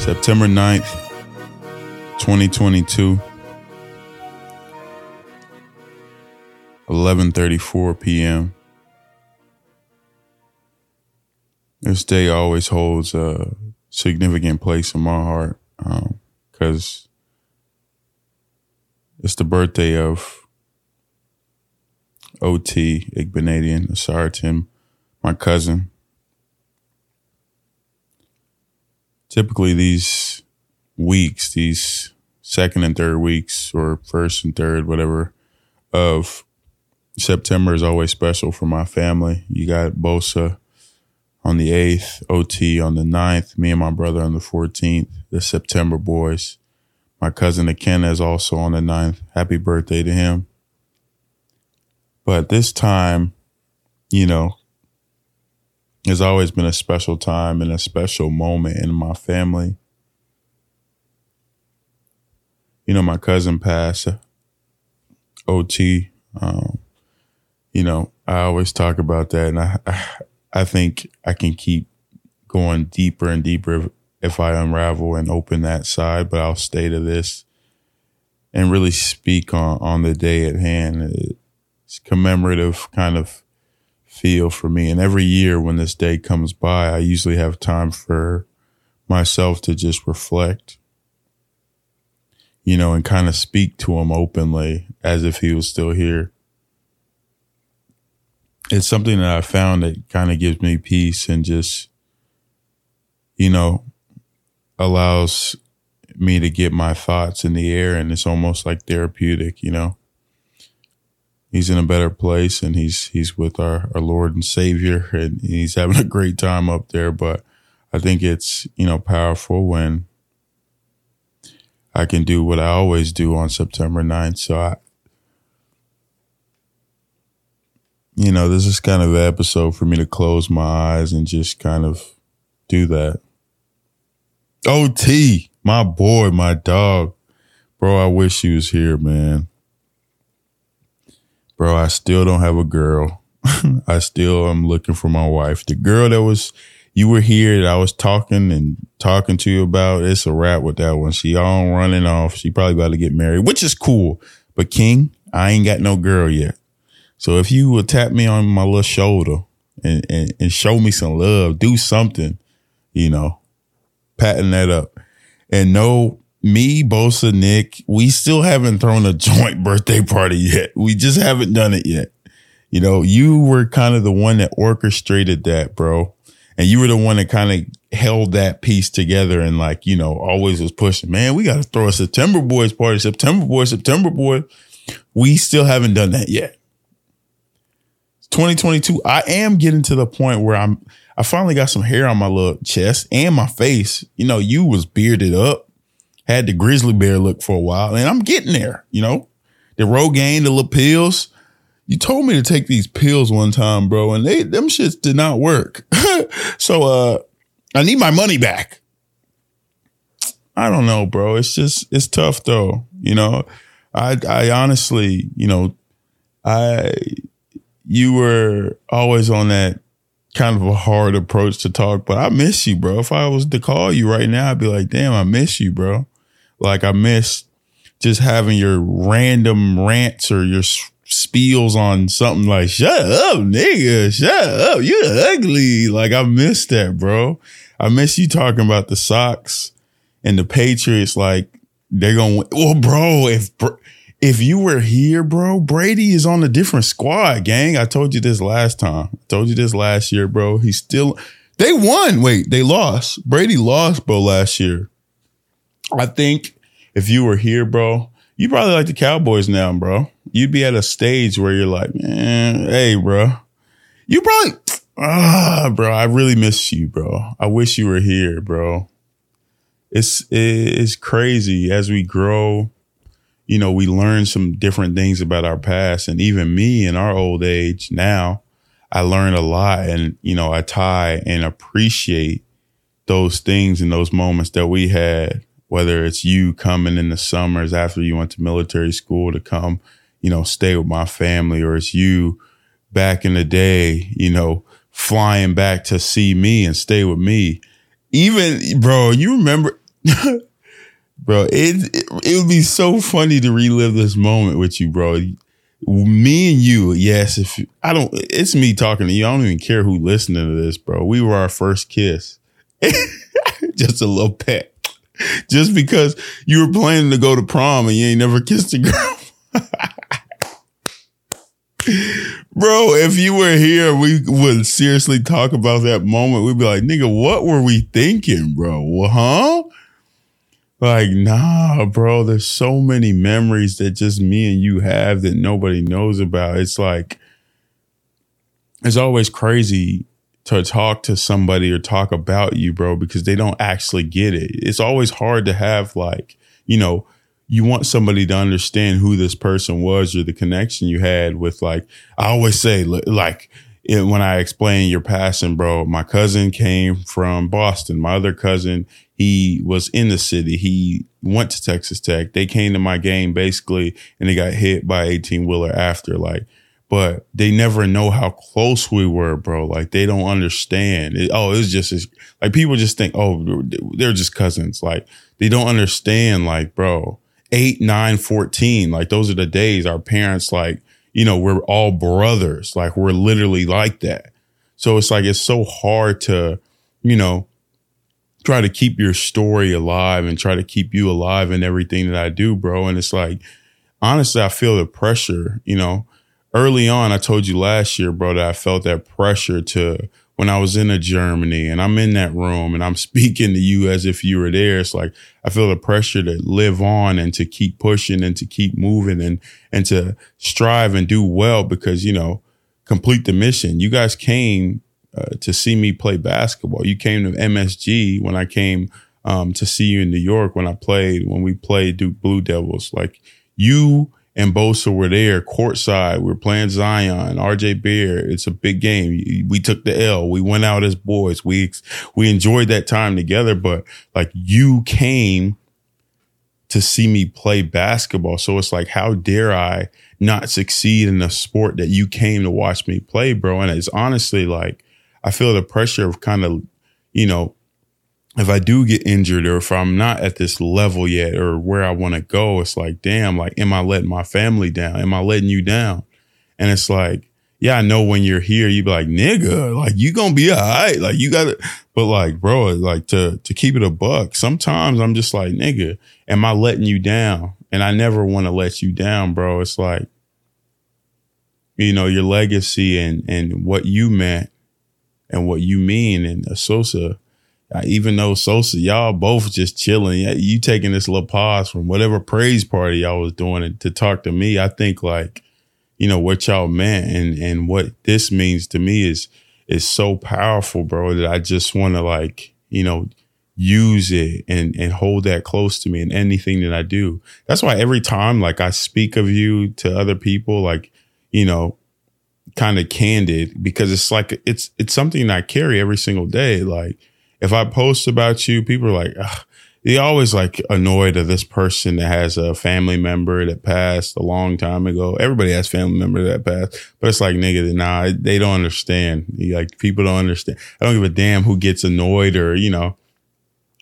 September 9th, 2022. 11:34 p.m. This day always holds a significant place in my heart because um, it's the birthday of OT Igbinedion Osaretin, my cousin. Typically, these weeks, these second and third weeks, or first and third, whatever, of September is always special for my family. You got Bosa on the 8th, OT on the 9th, me and my brother on the 14th, the September boys. My cousin Akenna is also on the 9th. Happy birthday to him. But this time, you know, has always been a special time and a special moment in my family. You know, my cousin passed OT. Um, you know, I always talk about that, and I, I, I think I can keep going deeper and deeper if, if I unravel and open that side. But I'll stay to this and really speak on on the day at hand. It's commemorative kind of feel for me, and every year when this day comes by, I usually have time for myself to just reflect you know, and kind of speak to him openly as if he was still here it's something that I found that kind of gives me peace and just, you know, allows me to get my thoughts in the air and it's almost like therapeutic, you know. He's in a better place and he's he's with our, our Lord and Savior and he's having a great time up there. But I think it's, you know, powerful when I can do what I always do on September 9th. So I, you know, this is kind of the episode for me to close my eyes and just kind of do that. OT, my boy, my dog. Bro, I wish he was here, man. Bro, I still don't have a girl. I still am looking for my wife. The girl that was you were here that I was talking and talking to you about, it's a wrap with that one. She all running off. She probably about to get married, which is cool. But King, I ain't got no girl yet. So if you would tap me on my little shoulder and, and, and show me some love, do something, you know, patting that up. And no, me, Bosa, Nick, we still haven't thrown a joint birthday party yet. We just haven't done it yet. You know, you were kind of the one that orchestrated that, bro. And you were the one that kind of held that piece together and like, you know, always was pushing, man, we got to throw a September boys party, September boy, September boy. We still haven't done that yet. 2022, I am getting to the point where I'm, I finally got some hair on my little chest and my face. You know, you was bearded up, had the grizzly bear look for a while, and I'm getting there, you know, the Rogaine, the little pills. You told me to take these pills one time, bro, and they, them shits did not work. so, uh, I need my money back. I don't know, bro. It's just, it's tough though. You know, I, I honestly, you know, I, you were always on that kind of a hard approach to talk, but I miss you, bro. If I was to call you right now, I'd be like, damn, I miss you, bro. Like I miss just having your random rants or your spiels on something like, shut up, nigga, shut up, you ugly. Like I miss that, bro. I miss you talking about the Sox and the Patriots. Like they're going, to well, bro, if, if you were here, bro, Brady is on a different squad, gang. I told you this last time. I told you this last year, bro. He's still, they won. Wait, they lost. Brady lost, bro, last year. I think if you were here, bro, you probably like the Cowboys now, bro. You'd be at a stage where you're like, man, hey, bro. You probably, ah, bro, I really miss you, bro. I wish you were here, bro. It's, it's crazy as we grow you know, we learn some different things about our past. And even me in our old age now, I learn a lot and, you know, I tie and appreciate those things and those moments that we had, whether it's you coming in the summers after you went to military school to come, you know, stay with my family, or it's you back in the day, you know, flying back to see me and stay with me. Even, bro, you remember bro, it, it it would be so funny to relive this moment with you, bro. Me and you, yes. If I don't, it's me talking to you. I don't even care who listening to this, bro. We were our first kiss. Just a little pet. Just because you were planning to go to prom and you ain't never kissed a girl. Bro, if you were here, we would seriously talk about that moment. We'd be like, nigga, what were we thinking, bro? Huh? Like, nah, bro, there's so many memories that just me and you have that nobody knows about. It's like, it's always crazy to talk to somebody or talk about you, bro, because they don't actually get it. It's always hard to have, like, you know, you want somebody to understand who this person was or the connection you had with like I always say like when I explain your passing, bro, my cousin came from Boston. My other cousin, he was in the city. He went to Texas Tech. They came to my game basically and they got hit by 18 wheeler after like, but they never know how close we were, bro. Like they don't understand. It, oh, it's just like people just think, oh, they're just cousins. Like they don't understand, like, bro, eight, nine, 14. Like those are the days our parents, like, you know, we're all brothers. Like we're literally like that. So it's like, it's so hard to, you know, try to keep your story alive and try to keep you alive in everything that I do, bro. And it's like, honestly, I feel the pressure, you know, early on, I told you last year, bro, that I felt that pressure to when I was in a Germany and I'm in that room and I'm speaking to you as if you were there. It's like I feel the pressure to live on and to keep pushing and to keep moving and and to strive and do well because you know complete the mission. You guys came uh, to see me play basketball. You came to MSG when I came um, to see you in New York when I played when we played Duke Blue Devils. Like you and Bosa were there courtside. We were playing Zion, RJ Barrett. It's a big game. We took the L. We went out as boys. We, we enjoyed that time together, but like you came to see me play basketball. So it's like, how dare I not succeed in a sport that you came to watch me play, bro? And it's honestly like, I feel the pressure of kind of, you know, if I do get injured or if I'm not at this level yet or where I want to go, it's like, damn, like, am I letting my family down? Am I letting you down? And it's like, yeah, I know when you're here, you be like, nigga, like you gonna be all right. Like you gotta, but like, bro, like to, to keep it a buck, sometimes I'm just like, nigga, am I letting you down? And I never want to let you down, bro. It's like, you know, your legacy and, and what you meant and what you mean and Sosa uh, even though Sosa, y'all both just chilling, you taking this little pause from whatever praise party y'all was doing to talk to me. I think like, you know, what y'all meant and, and what this means to me is, is so powerful, bro, that I just want to like, you know, use it and, and hold that close to me in anything that I do. That's why every time like I speak of you to other people, like, you know, kind of candid because it's like, it's, it's something I carry every single day. Like, if I post about you, people are like, Ugh. they always like annoyed of this person that has a family member that passed a long time ago. Everybody has family member that passed, but it's like, nigga, nah, they don't understand. Like people don't understand. I don't give a damn who gets annoyed or, you know,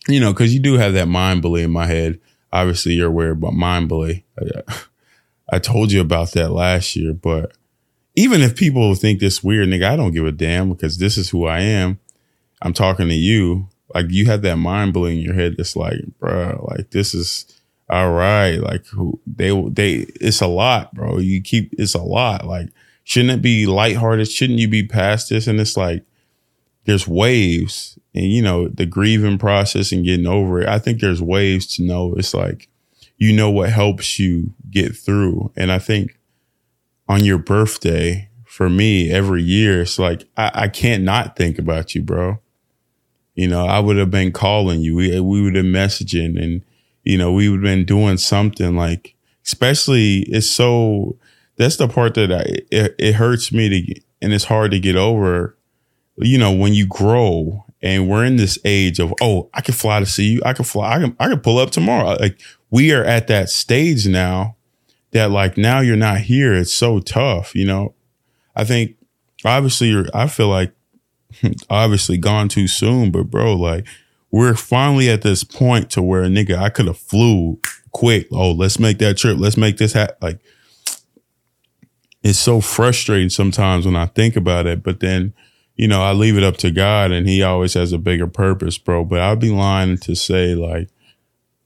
you know, cause you do have that mind bully in my head. Obviously you're aware about mind bully. I, I told you about that last year, but even if people think this weird, nigga, I don't give a damn because this is who I am. I'm talking to you, like you have that mind blowing in your head. That's like, bro, like this is all right. Like who they they it's a lot, bro. You keep it's a lot. Like shouldn't it be lighthearted? Shouldn't you be past this? And it's like there's waves, and you know the grieving process and getting over it. I think there's waves to know. It's like you know what helps you get through, and I think on your birthday for me every year, it's like I, I can't not think about you, bro you know, I would have been calling you. We we would have messaging, and you know, we would have been doing something like. Especially, it's so. That's the part that I it, it hurts me to, and it's hard to get over. You know, when you grow, and we're in this age of, oh, I can fly to see you. I can fly. I can I can pull up tomorrow. Uh, like we are at that stage now that like now you're not here. It's so tough. You know, I think obviously. I feel like obviously gone too soon, but bro, like we're finally at this point to where nigga, I could have flew quick. Oh, let's make that trip. Let's make this happen. Like, it's so frustrating sometimes when I think about it. But then, you know, I leave it up to God and he always has a bigger purpose, bro. But I'd be lying to say like,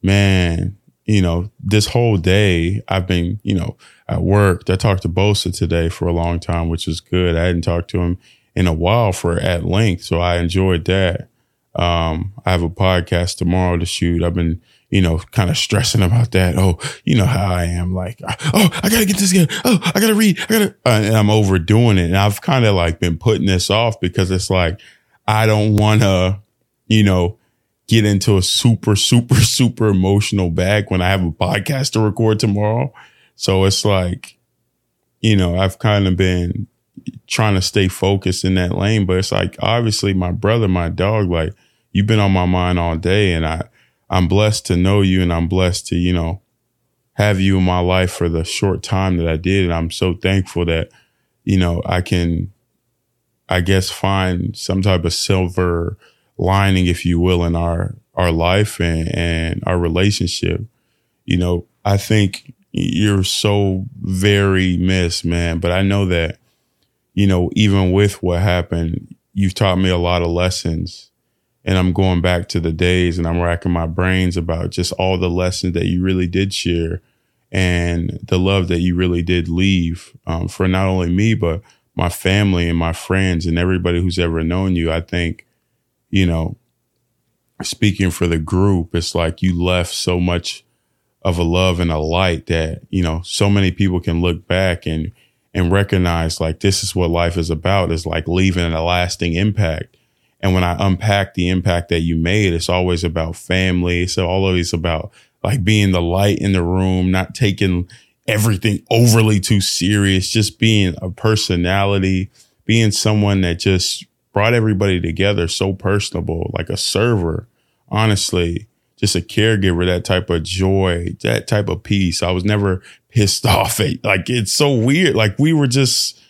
man, you know, this whole day I've been, you know, at work. I talked to Bosa today for a long time, which was good. I hadn't talked to him in a while for at length. So I enjoyed that. Um, I have a podcast tomorrow to shoot. I've been, you know, kind of stressing about that. Oh, you know how I am like, oh, I gotta get this again. Oh, I gotta read. I gotta, uh, and I'm overdoing it. And I've kind of like been putting this off because it's like, I don't want to, you know, get into a super, super, super emotional bag when I have a podcast to record tomorrow. So it's like, you know, I've kind of been trying to stay focused in that lane, but it's like obviously my brother, my dog, like you've been on my mind all day and I I'm blessed to know you and I'm blessed to, you know, have you in my life for the short time that I did. And I'm so thankful that, you know, I can I guess find some type of silver lining, if you will, in our our life and, and our relationship. You know, I think you're so very missed, man. But I know that you know, even with what happened, you've taught me a lot of lessons. And I'm going back to the days and I'm racking my brains about just all the lessons that you really did share and the love that you really did leave um, for not only me, but my family and my friends and everybody who's ever known you. I think, you know, speaking for the group, it's like you left so much of a love and a light that, you know, so many people can look back and and recognize like this is what life is about is like leaving a lasting impact. And when I unpack the impact that you made, it's always about family. It's always about like being the light in the room, not taking everything overly too serious, just being a personality, being someone that just brought everybody together so personable, like a server, honestly, just a caregiver, that type of joy, that type of peace. I was never pissed off at. Like it's so weird. Like we were just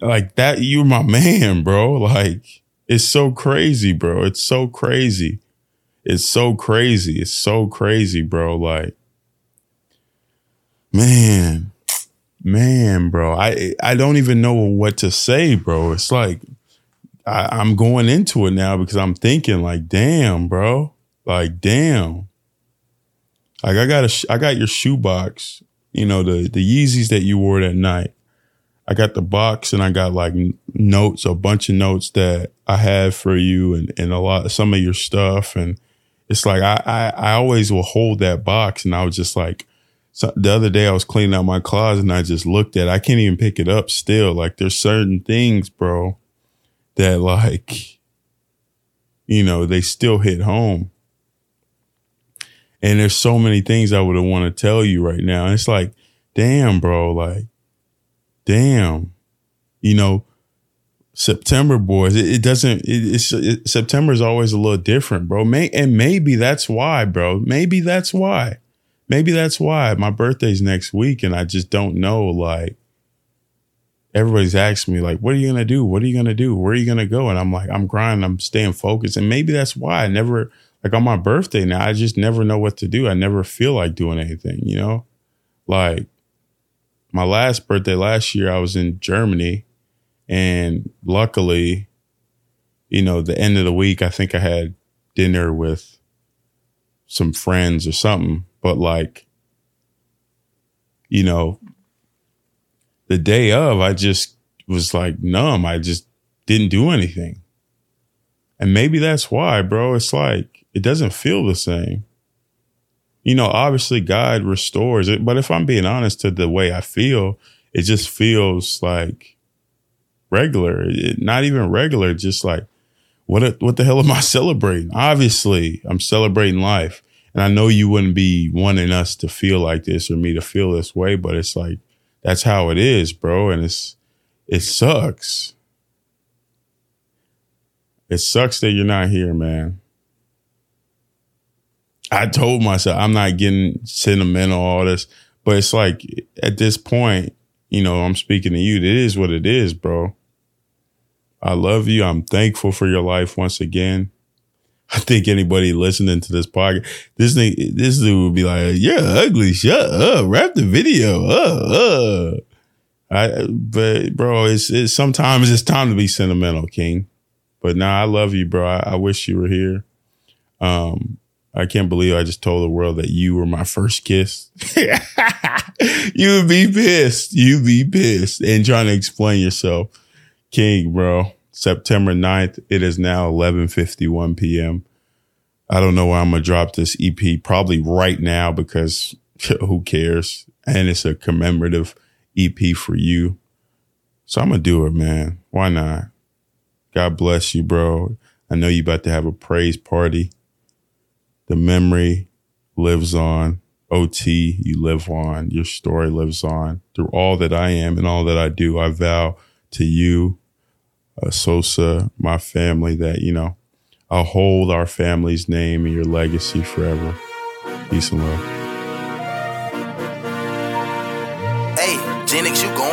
like that. You're my man, bro. Like it's so crazy, bro. It's so crazy. It's so crazy. It's so crazy, bro. Like, man, man, bro. I I don't even know what to say, bro. It's like I, I'm going into it now because I'm thinking like, damn, bro. Like, damn. Like I got a, I got your shoebox you know, the, the Yeezys that you wore that night. I got the box and I got like notes, a bunch of notes that I had for you and, and a lot, some of your stuff. And it's like, I, I, I always will hold that box. And I was just like, so the other day I was cleaning out my closet and I just looked at, it. I can't even pick it up still. Like there's certain things, bro, that like, you know, they still hit home. And there's so many things I would want to tell you right now. And it's like, damn, bro, like, damn, you know, September boys, it, it doesn't, it, it's, it, September is always a little different, bro. May, and maybe that's why, bro. Maybe that's why. Maybe that's why my birthday's next week and I just don't know. Like, everybody's asking me, like, what are you going to do? What are you going to do? Where are you going to go? And I'm like, I'm grinding, I'm staying focused. And maybe that's why I never, like on my birthday now, I just never know what to do. I never feel like doing anything, you know? Like my last birthday last year, I was in Germany and luckily, you know, the end of the week, I think I had dinner with some friends or something, but like, you know, the day of, I just was like numb. I just didn't do anything. And maybe that's why, bro. It's like, it doesn't feel the same. You know, obviously God restores it, but if I'm being honest to the way I feel, it just feels like regular, it, not even regular, just like what what the hell am I celebrating? Obviously, I'm celebrating life. And I know you wouldn't be wanting us to feel like this or me to feel this way, but it's like that's how it is, bro, and it's it sucks. It sucks that you're not here, man. I told myself I'm not getting sentimental, all this, but it's like at this point, you know, I'm speaking to you. It is what it is, bro. I love you. I'm thankful for your life once again. I think anybody listening to this podcast, this thing, this dude would be like, "Yeah, ugly. Shut up. Wrap the video. Uh, uh." I, but bro, it's, it's sometimes it's time to be sentimental, King. But now nah, I love you, bro. I, I, wish you were here. Um, I can't believe I just told the world that you were my first kiss. you would be pissed. You'd be pissed and trying to explain yourself. King, bro. September 9th. It is now 11:51 p.m. I don't know why I'm gonna drop this EP probably right now because who cares? And it's a commemorative EP for you. So I'm gonna do it, man. Why not? God bless you, bro. I know you about to have a praise party. The memory lives on. OT, you live on. Your story lives on. Through all that I am and all that I do, I vow to you, uh, Sosa, my family, that, you know, I'll hold our family's name and your legacy forever. Peace and love. Hey, Genix, you going.